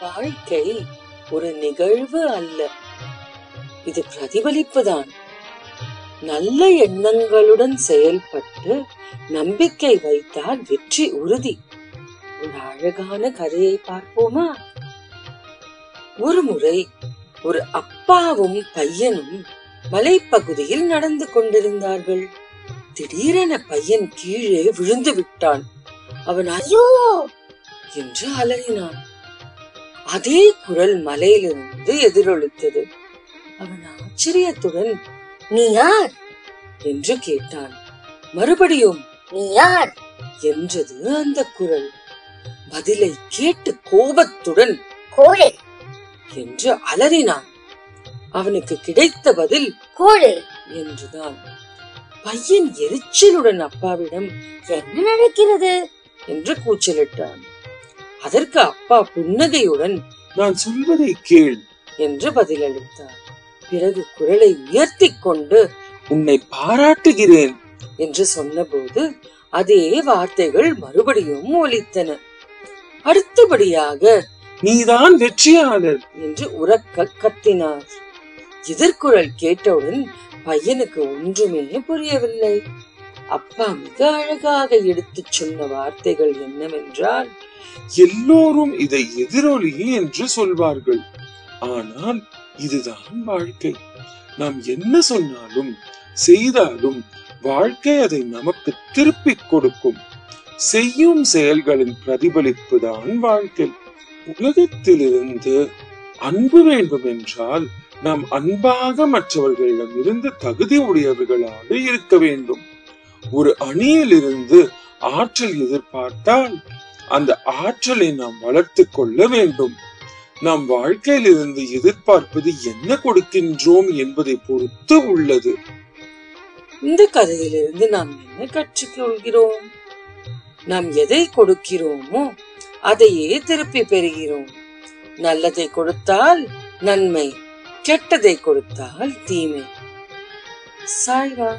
வாழ்க்கை ஒரு நிகழ்வு அல்ல. இது பிரதிபலிப்புதான். நல்ல எண்ணங்களுடன் செயல்பட்டு நம்பிக்கை வைத்தால் வெற்றி உறுதி. ஒரு அழகான கதையை பார்ப்போமா? ஒரு முறை ஒரு அப்பாவும் பையனும் மலைப்பகுதியில் நடந்து கொண்டிருந்தார்கள். திடீரென பையன் கீழே விழுந்து விட்டான். அவன் ஐயோ! என்று அலறினான். அதே குரல் மலையிலிருந்து எதிரொலித்தது. அவன் ஆச்சரியத்துடன் நீ யார்? என்று கேட்டான். மறுபடியும் நீ யார்? என்றது அந்த குரல். பதிலை கேட்டு கோபத்துடன் கோழை என்று அலறினான். அவனுக்கு கிடைத்த பதில் கோழை என்றுதான். பையன் எரிச்சலுடன் அப்பாவிடம் என்ன நடக்கிறது? என்று கூச்சலிட்டான். அதற்கு அப்பா புன்னகையுடன் நான் சொல்வதை கேள் என்று பதிலளித்தார். பிறகு குரலை உயர்த்திக் கொண்டு உன்னை பாராட்டுகிறேன். என்று சொன்னபோது அதே வார்த்தைகள் மறுபடியும் ஒலித்தன. அடுத்தபடியாக நீதான் வெற்றியாளர். என்று உரக்க கத்தினார். எதிர்குரல் கேட்டவுடன் பையனுக்கு ஒன்றுமே புரியவில்லை. அப்பா மிக அழகாக எடுத்துச் சொன்ன வார்த்தைகள் என்னவென்றால் எல்லோரும் இதை எதிரொலி என்று சொல்வார்கள். ஆனால் இதுதான் வாழ்க்கை. நாம் என்ன சொன்னாலும் செய்தாலும் வாழ்க்கை அதை நமக்கு திருப்பிக் கொடுக்கும். செய்யும் செயல்களின் பிரதிபலிப்பு தான் வாழ்க்கை. உலகத்திலிருந்து அன்பு வேண்டும் என்றால் நாம் அன்பாக மற்றவர்களிடம் இருந்து தகுதி உடையவர்களாக இருக்க வேண்டும். ஒரு அணியிலிருந்து ஆற்றல் எதிர்பார்த்தால் அந்த ஆற்றலை நாம் வளர்த்துக் கொள்ள வேண்டும். நாம் வாழ்க்கையிலிருந்து எதிர்பார்ப்பது என்ன கொடுக்கின்றோம் என்பதை பொறுத்து உள்ளது. இந்த கதையிலிருந்து நாம் என்ன கற்றுக்கொள்கிறோம்? நாம் எதை கொடுக்கிறோமோ அதையே திருப்பி பெறுகிறோம். நல்லதை கொடுத்தால் நன்மை கெட்டதை கொடுத்தால் தீமை. சாய்வா